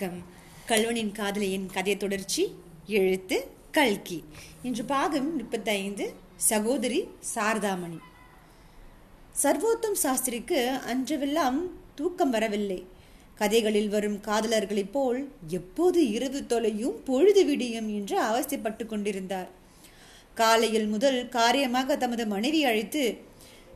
வணக்கம். கல்வனின் காதலியின் கதை தொடர்ச்சி எழுத்து கல்கி. இன்று பாகம் முப்பத்தைந்து சகோதரி சாரதாமணி. சர்வோத்தம் சாஸ்திரிக்கு அன்றவெல்லாம் தூக்கம் வரவில்லை. கதைகளில் வரும் காதலர்களைப் போல் எப்போது இரவு தொலையும் பொழுது விடியும் என்று அவசியப்பட்டு கொண்டிருந்தார். காலையில் முதல் காரியமாக தமது மனைவி அழைத்து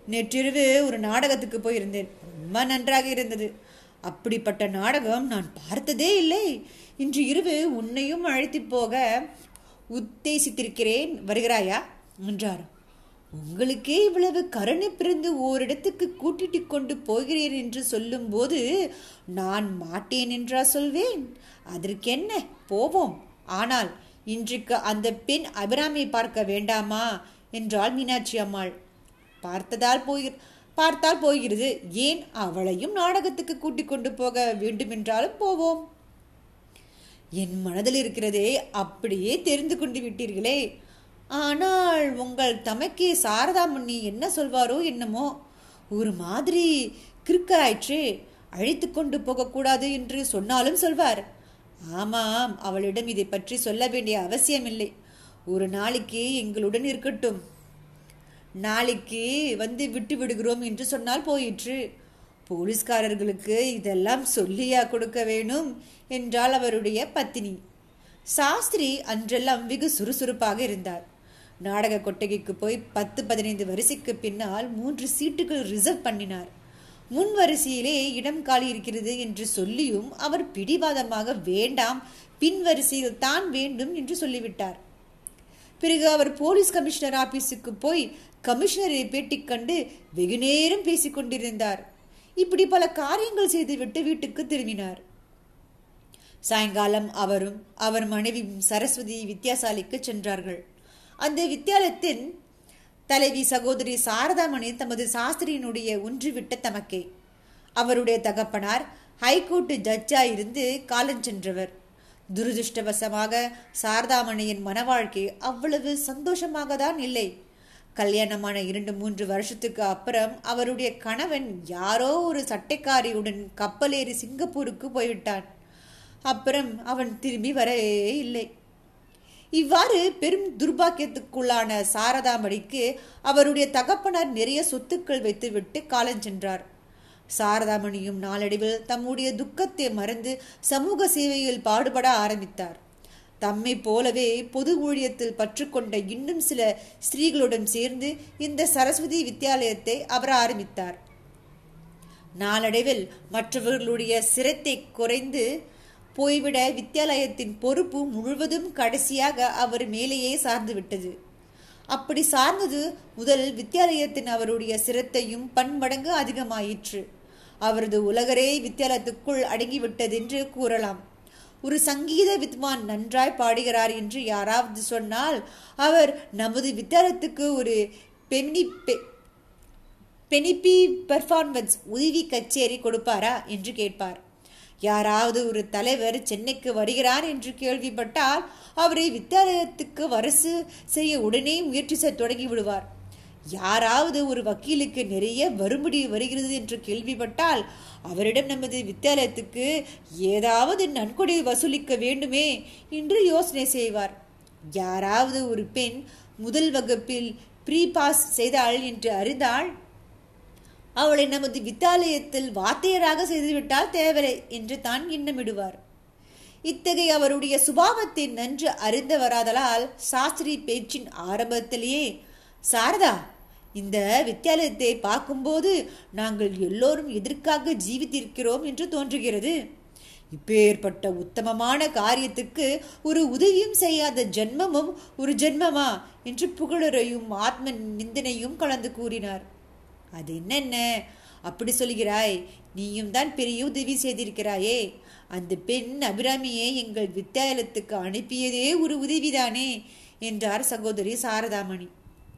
நேற்றிரவு ஒரு நாடகத்துக்கு போயிருந்தேன். ரொம்ப நன்றாக இருந்தது. அப்படிப்பட்ட நாடகம் நான் பார்த்ததே இல்லை. இன்று இரவு உன்னையும் அழைத்து போக உத்தேசித்திருக்கிறேன். வருகிறாயா? என்றார். உங்களுக்கே இவ்வளவு கருணை பிறந்து ஓரிடத்துக்கு கூட்டிட்டு கொண்டு போகிறேன் என்று சொல்லும்போது நான் மாட்டேன் என்றா சொல்வேன். அதற்கென்ன? போவோம். ஆனால் இன்றைக்கு அந்த பெண் அபிராமியை பார்க்க வேண்டாமா? என்றாள் மீனாட்சி அம்மாள். பார்த்ததால் போகிற பார்த்தால் போகிறது ஏன் அவளையும் நாடகத்துக்கு கூட்டிக் கொண்டு போக வேண்டுமென்றாலும் போவோம். என் மனதில் இருக்கிறதே அப்படியே தெரிந்து கொண்டு விட்டீர்களே. ஆனால் உங்கள் தமக்கே சாரதா முன்னி என்ன சொல்வாரோ என்னமோ. ஒரு மாதிரி கிறுக்கராயிற்று அழைத்து கொண்டு போகக்கூடாது என்று சொன்னாலும் சொல்வார். ஆமாம் அவளிடம் இதை பற்றி சொல்ல வேண்டிய அவசியமில்லை. ஒரு நாளைக்கு எங்களுடன் இருக்கட்டும். நாளைக்கு வந்து விட்டு விடுகிறோம் என்று சொன்னால் போயிற்று. போலீஸ்காரர்களுக்கு இதெல்லாம் சொல்லியா கொடுக்க வேணும் என்றால் அவருடைய பத்தினி. சாஸ்திரி அன்றெல்லாம் வெகு சுறுசுறுப்பாக இருந்தார். நாடக கொட்டகைக்கு போய் பத்து பதினைந்து வரிசைக்கு பின்னால் மூன்று சீட்டுகள் ரிசர்வ் பண்ணினார். முன் வரிசையிலே இடம் காலி இருக்கிறது என்று சொல்லியும் அவர் பிடிவாதமாக வேண்டாம் பின் வரிசையில் தான் வேண்டும் என்று சொல்லிவிட்டார். பிறகு அவர் போலீஸ் கமிஷனர் ஆபீஸுக்கு போய் கமிஷனரை பேட்டி கண்டு வெகு நேரம் பேசிக் கொண்டிருந்தார். இப்படி பல காரியங்கள் செய்துவிட்டு வீட்டுக்கு திரும்பினார். சாயங்காலம் அவரும் அவர் மனைவியும் சரஸ்வதி வித்யாசாலைக்கு சென்றார்கள். அந்த வித்தியாலயத்தின் தலைவி சகோதரி சாரதாமணி தமது சாஸ்திரியினுடைய ஒன்றுவிட்ட தமக்கை. அவருடைய தகப்பனார் ஹைகோர்ட்டு ஜட்ஜா இருந்து காலஞ்சென்றவர் துரதிருஷ்டவசமாக சாரதாமணியின் மன வாழ்க்கை அவ்வளவு சந்தோஷமாக தான் இல்லை. கல்யாணமான இரண்டு மூன்று வருஷத்துக்கு அப்புறம் அவருடைய கணவன் யாரோ ஒரு சட்டைக்காரியுடன் கப்பலேறி சிங்கப்பூருக்கு போய்விட்டான். அப்புறம் அவன் திரும்பி வரவே இல்லை. இவ்வாறு பெரும் துர்பாக்கியத்துக்குள்ளான சாரதாமணிக்கு அவருடைய தகப்பனார் நிறைய சொத்துக்கள் வைத்துவிட்டு காலஞ்சென்றார் சாரதாமணியும் நாளடைவில் தம்முடைய துக்கத்தை மறந்து சமூக சேவையில் பாடுபட ஆரம்பித்தார். தம்மை போலவே பொது ஊழியத்தில் பற்றுக்கொண்ட இன்னும் சில ஸ்திரீகளுடன் சேர்ந்து இந்த சரஸ்வதி வித்தியாலயத்தை அவர் ஆரம்பித்தார். நாளடைவில் மற்றவர்களுடைய சிரத்தை குறைந்து போய்விட வித்தியாலயத்தின் பொறுப்பு முழுவதும் கடைசியாக அவர் மேலேயே சார்ந்து விட்டது. அப்படி சார்ந்தது முதல் வித்தியாலயத்தின் அவருடைய சிரத்தையும் பன்மடங்கு அதிகமாயிற்று. அவரது உலகரே வித்தியாலயத்துக்குள் அடங்கிவிட்டதென்று கூறலாம். ஒரு சங்கீத வித்வான் நன்றாய் பாடுகிறார் என்று யாராவது சொன்னால் அவர் நமது வித்தரத்துக்கு ஒரு பெமினி பெனிப்பி பெர்ஃபார்மன்ஸ் உதவி கச்சேரி கொடுப்பாரா என்று கேட்பார். யாராவது ஒரு தலைவர் சென்னைக்கு வருகிறார் என்று கேள்விப்பட்டால் அவரை வித்தியாலயத்துக்கு வரசு செய்ய உடனே முயற்சி செய்ய தொடங்கி விடுவார். யாராவது ஒரு வக்கீலுக்கு நிறைய வரும்படி வருகிறது என்று கேள்விப்பட்டால் அவரிடம் நமது வித்தியாலயத்துக்கு ஏதாவது நன்கொடை வசூலிக்க வேண்டுமே என்று யோசனை செய்வார். யாராவது ஒரு பெண் முதல் வகுப்பில் ப்ரீ பாஸ் செய்தாள் என்று அறிந்தால் அவளை நமது வித்தாலயத்தில் வாத்தியராக செய்துவிட்டால் தேவலை என்று தான் எண்ணமிடுவார். இத்தகைய அவருடைய சுபாவத்தை நன்று அறிந்து வராதலால் சாஸ்திரி பேச்சின் ஆரம்பத்திலேயே சாரதா இந்த வித்தியாலயத்தை பார்க்கும்போது நாங்கள் எல்லோரும் எதற்காக ஜீவித்திருக்கிறோம் என்று தோன்றுகிறது. இப்பேற்பட்ட உத்தமமான காரியத்துக்கு ஒரு உதவியும் செய்யாத ஜென்மமும் ஒரு ஜென்மமா என்று புகழரையும் ஆத்ம நிந்தனையும் கலந்து கூறினார். அது என்னென்ன? அப்படி சொல்கிறாய். நீயும் தான் பெரிய உதவி செய்திருக்கிறாயே. அந்த பெண் அபிராமியை எங்கள் வித்தியாலயத்துக்கு அனுப்பியதே ஒரு உதவிதானே? என்றார் சகோதரி சாரதாமணி.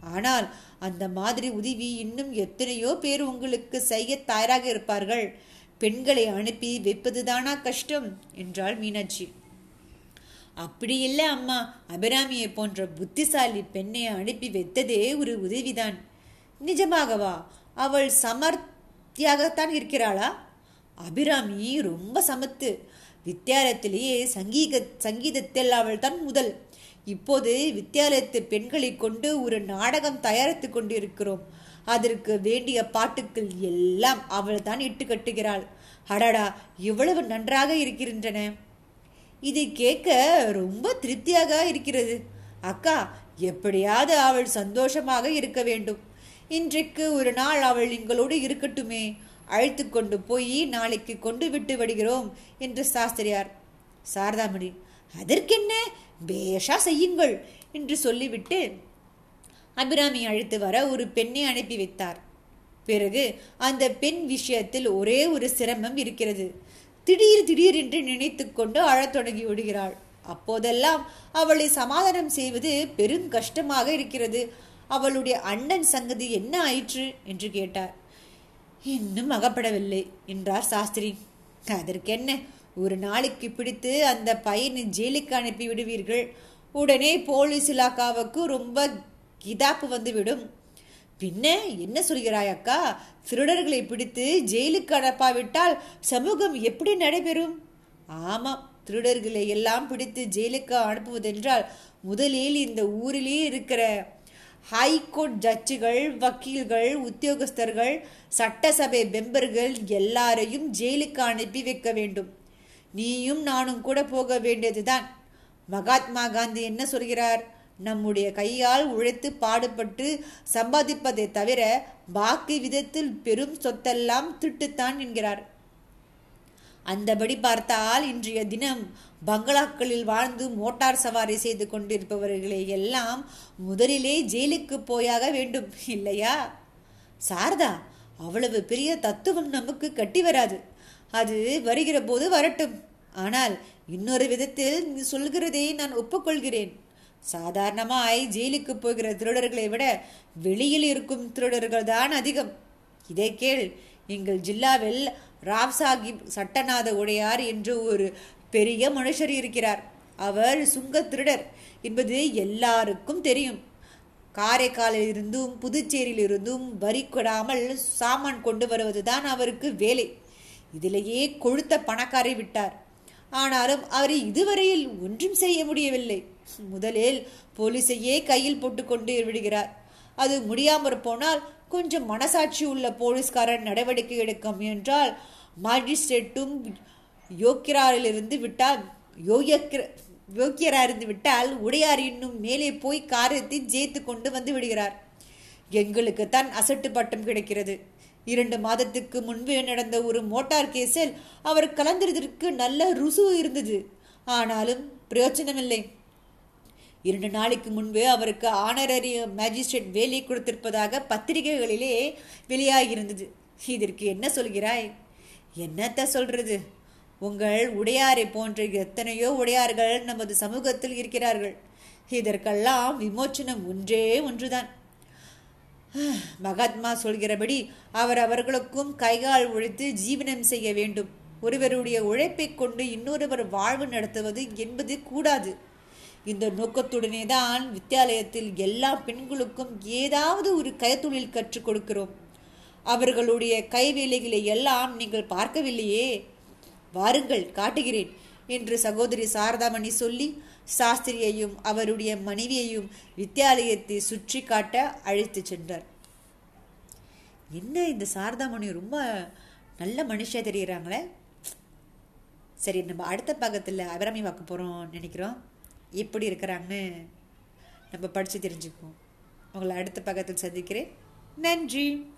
ஆனால் அந்த மாதிரி உதவி இன்னும் எத்தனையோ பேர் உங்களுக்கு செய்ய தயாராக இருப்பார்கள். பெண்களை அனுப்பி வைப்பதுதானா கஷ்டம்? என்றாள் மீனாட்சி. அப்படி இல்லை அம்மா. அபிராமியை போன்ற புத்திசாலி பெண்ணை அனுப்பி வைத்ததே ஒரு உதவிதான். நிஜமாகவா? அவள் சமர்த்தியாகத்தான் இருக்கிறாளா? அபிராமி ரொம்ப சமத்து. வித்தியாலயத்திலேயே சங்கீத சங்கீதத்தில் அவள் தான் முதல். இப்போது வித்தியாலயத்து பெண்களை கொண்டு ஒரு நாடகம் தயாரித்து கொண்டிருக்கிறோம். அதற்கு வேண்டிய பாட்டுக்கள் எல்லாம் அவள் தான் இட்டு கட்டுகிறாள். அடடா இவ்வளவு நன்றாக இருக்கின்றன. இதை கேட்க ரொம்ப திருப்தியாக இருக்கிறது. அக்கா எப்படியாவது அவள் சந்தோஷமாக இருக்க வேண்டும். இன்றைக்கு ஒரு நாள் அவள் எங்களோடு இருக்கட்டுமே. அழைத்து கொண்டு போய் நாளைக்கு கொண்டு விட்டு விடுகிறோம் என்று சாஸ்திரியார். சாரதாமணி அதற்கென்ன? பேஷா செய்யுங்கள் என்று சொல்லிவிட்டு அபிராமி அழைத்து வர ஒரு பெண்ணை அனுப்பி வைத்தார். பிறகு அந்த பெண் விஷயத்தில் ஒரே ஒரு சிரமம் இருக்கிறது. திடீர் திடீர் என்று நினைத்து கொண்டு அழத் தொடங்கி விடுகிறாள். அப்போதெல்லாம் அவளை சமாதானம் செய்வது பெரும் கஷ்டமாக இருக்கிறது. அவளுடைய அண்ணன் சங்கதி என்ன ஆயிற்று? என்று கேட்டார். இன்னும் அகப்படவில்லை என்றார் சாஸ்திரி. அதற்கென்ன? ஒரு நாளைக்கு பிடித்து அந்த பையனை ஜெயிலுக்கு அனுப்பி விடுவீர்கள். உடனே போலீஸ் இலாக்காவுக்கு ரொம்ப கிதாப்பு வந்துவிடும். பின்ன என்ன சொல்கிறாய் அக்கா? திருடர்களை பிடித்து ஜெயிலுக்கு அனுப்பாவிட்டால் சமூகம் எப்படி நடைபெறும்? ஆமாம் திருடர்களை எல்லாம் பிடித்து ஜெயிலுக்கு அனுப்புவதென்றால் முதலில் இந்த ஊரிலே இருக்கிற ஹைகோர்ட் ஜட்ஜுகள் வக்கீல்கள் உத்தியோகஸ்தர்கள் சட்டசபை மெம்பர்கள் எல்லாரையும் ஜெயிலுக்கு அனுப்பி வைக்க வேண்டும். நீயும் நானும் கூட போக வேண்டியதுதான். மகாத்மா காந்தி என்ன சொல்கிறார்? நம்முடைய கையால் உழைத்து பாடுபட்டு சம்பாதிப்பதை தவிர பாக்கி விதத்தில் பெரும் சொத்தெல்லாம் திட்டுத்தான் என்கிறார். அந்தபடி பார்த்தால் இன்றைய தினம் பங்களாக்களில் வாழ்ந்து மோட்டார் சவாரி செய்து கொண்டிருப்பவர்களை எல்லாம் முதலிலே ஜெயிலுக்கு போயாக வேண்டும் இல்லையா? சாரதா அவ்வளவு பெரிய தத்துவம் நமக்கு கட்டி வராது. அது வருகிற போது வரட்டும். ஆனால் இன்னொரு விதத்தில் நீ சொல்கிறதை நான் ஒப்புக்கொள்கிறேன். சாதாரணமாய் ஜெயிலுக்கு போகிற திருடர்களை விட வெளியில் இருக்கும் திருடர்கள் தான் அதிகம். இதை கேள் எங்கள் ஜில்லாவில் ராவ் சாஹிப் சட்டநாத உடையார் என்று ஒரு பெரிய மனுஷர் இருக்கிறார். அவர் சுங்க திருடர் என்பது எல்லாருக்கும் தெரியும். காரைக்காலில் இருந்தும் புதுச்சேரியில் இருந்தும் வரி கொடாமல் சாமான் கொண்டு வருவதுதான் அவருக்கு வேலை. இதிலேயே கொழுத்த பணக்காரை விட்டார். ஆனாலும் அவரை இதுவரையில் ஒன்றும் செய்ய முடியவில்லை. முதலில் போலீஸையே கையில் போட்டுக்கொண்டு விடுகிறார். அது முடியாமற் போனால் கொஞ்சம் மனசாட்சி உள்ள போலீஸ்காரன் நடவடிக்கை எடுக்க முயன்றால் மாஜிஸ்ட்ரேட்டும் யோக்கியராரிலிருந்து விட்டால் யோகியக்கிர யோக்கியராயிருந்து விட்டால் உடையார் இன்னும் மேலே போய் காரியத்தை ஜெயித்து கொண்டு வந்து விடுகிறார். எங்களுக்கு தான் அசட்டு பட்டம் கிடைக்கிறது. இரண்டு மாதத்துக்கு முன்பு நடந்த ஒரு மோட்டார் கேஸில் அவர் கலந்ததற்கு நல்ல ருசு இருந்தது. ஆனாலும் பிரயோஜனமில்லை. இரண்டு நாளைக்கு முன்பு அவருக்கு ஆனரரி மேஜிஸ்ட்ரேட் வேலை கொடுத்திருப்பதாக பத்திரிகைகளிலே வெளியாகியிருந்தது. இதற்கு என்ன சொல்கிறாய்? என்னத்த சொல்றது? உங்கள் உடையாரை போன்ற எத்தனையோ உடையார்கள் நமது சமூகத்தில் இருக்கிறார்கள். இதற்கெல்லாம் விமோச்சனம் ஒன்றே ஒன்றுதான். மகாத்மா சொல்கிறபடி அவர் அவர்களுக்கும் கைகால் உழைத்து ஜீவனம் செய்ய வேண்டும். ஒருவருடைய உழைப்பை கொண்டு இன்னொருவர் வாழ்வு நடத்துவது என்பது கூடாது. இந்த நோக்கத்துடனே தான் வித்தியாலயத்தில் எல்லா பெண்களுக்கும் ஏதாவது ஒரு கைத்தொழில் கற்றுக் கொடுக்கிறோம். அவர்களுடைய கைவேலைகளை எல்லாம் நீங்கள் பார்க்கவில்லையே. வாருங்கள் காட்டுகிறேன். என்று சகோதரி சாரதாமணி சொல்லி சாஸ்திரியையும் அவருடைய மனைவியையும் வித்தியாலயத்தை சுற்றி காட்ட அழைத்து சென்றார். என்ன இந்த சாரதாமணி ரொம்ப நல்ல மனுஷா தெரிகிறாங்களே சரி நம்ம அடுத்த பக்கத்தில் அபிராமி பார்க்க போகிறோம் நினைக்கிறோம். எப்படி இருக்கிறாங்கன்னு நம்ம படித்து தெரிஞ்சுக்குவோம். உங்களை அடுத்த பக்கத்தில் சந்திக்கிறேன். நன்றி.